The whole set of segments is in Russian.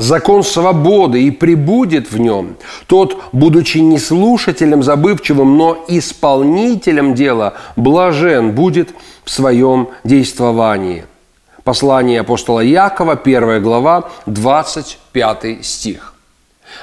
закон свободы и прибудет в нем, тот, будучи не слушателем забывчивым, но исполнителем дела, блажен будет в своем действовании. Послание апостола Якова, 1 глава, 25 стих.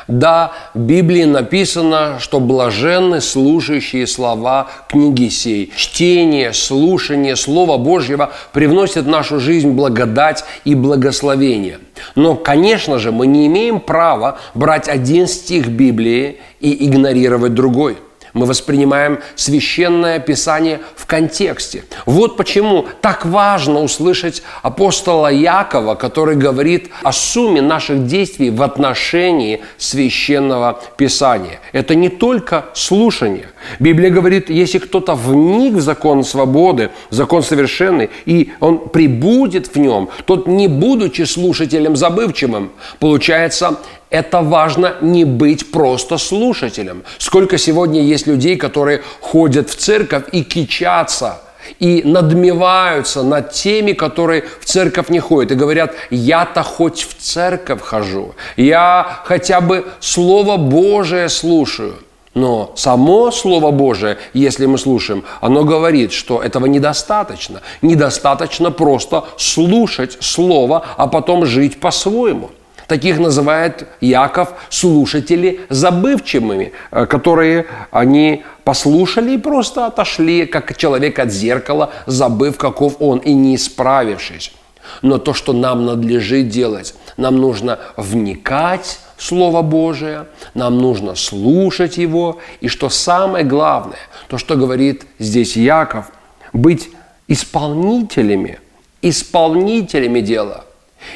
Да, в Библии написано, что блаженны слушающие слова книги сей. Чтение, слушание Слова Божьего привносит в нашу жизнь благодать и благословение. Но, конечно же, мы не имеем права брать один стих Библии и игнорировать другой – мы воспринимаем священное писание в контексте. Вот почему так важно услышать апостола Якова, который говорит о сумме наших действий в отношении священного писания. Это не только слушание. Библия говорит, если кто-то вник в закон свободы, закон совершенный, и он прибудет в нем, тот, не будучи слушателем забывчивым, получается, это важно не быть просто слушателем. Сколько сегодня есть людей, которые ходят в церковь и кичатся – и надмеваются над теми, которые в церковь не ходят, и говорят, я-то хоть в церковь хожу, я хотя бы Слово Божие слушаю. Но само Слово Божие, если мы слушаем, оно говорит, что этого недостаточно. Недостаточно просто слушать Слово, а потом жить по-своему. Таких называет Яков слушатели забывчивыми, э, которые они послушали и просто отошли, как человек от зеркала, забыв, каков он, и не исправившись. Но то, что нам надлежит делать, нам нужно вникать в Слово Божие, нам нужно слушать его, и что самое главное, то, что говорит здесь Яков, быть исполнителями, исполнителями дела.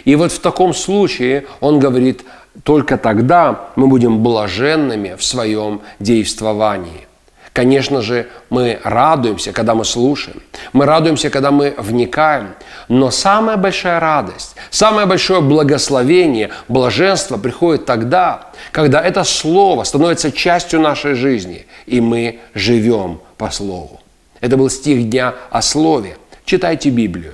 И вот в таком случае он говорит, только тогда мы будем блаженными в своем действовании. Конечно же, мы радуемся, когда мы слушаем. Мы радуемся, когда мы вникаем. Но самая большая радость, самое большое благословение, блаженство приходит тогда, когда это Слово становится частью нашей жизни, и мы живем по Слову. Это был стих дня о Слове. Читайте Библию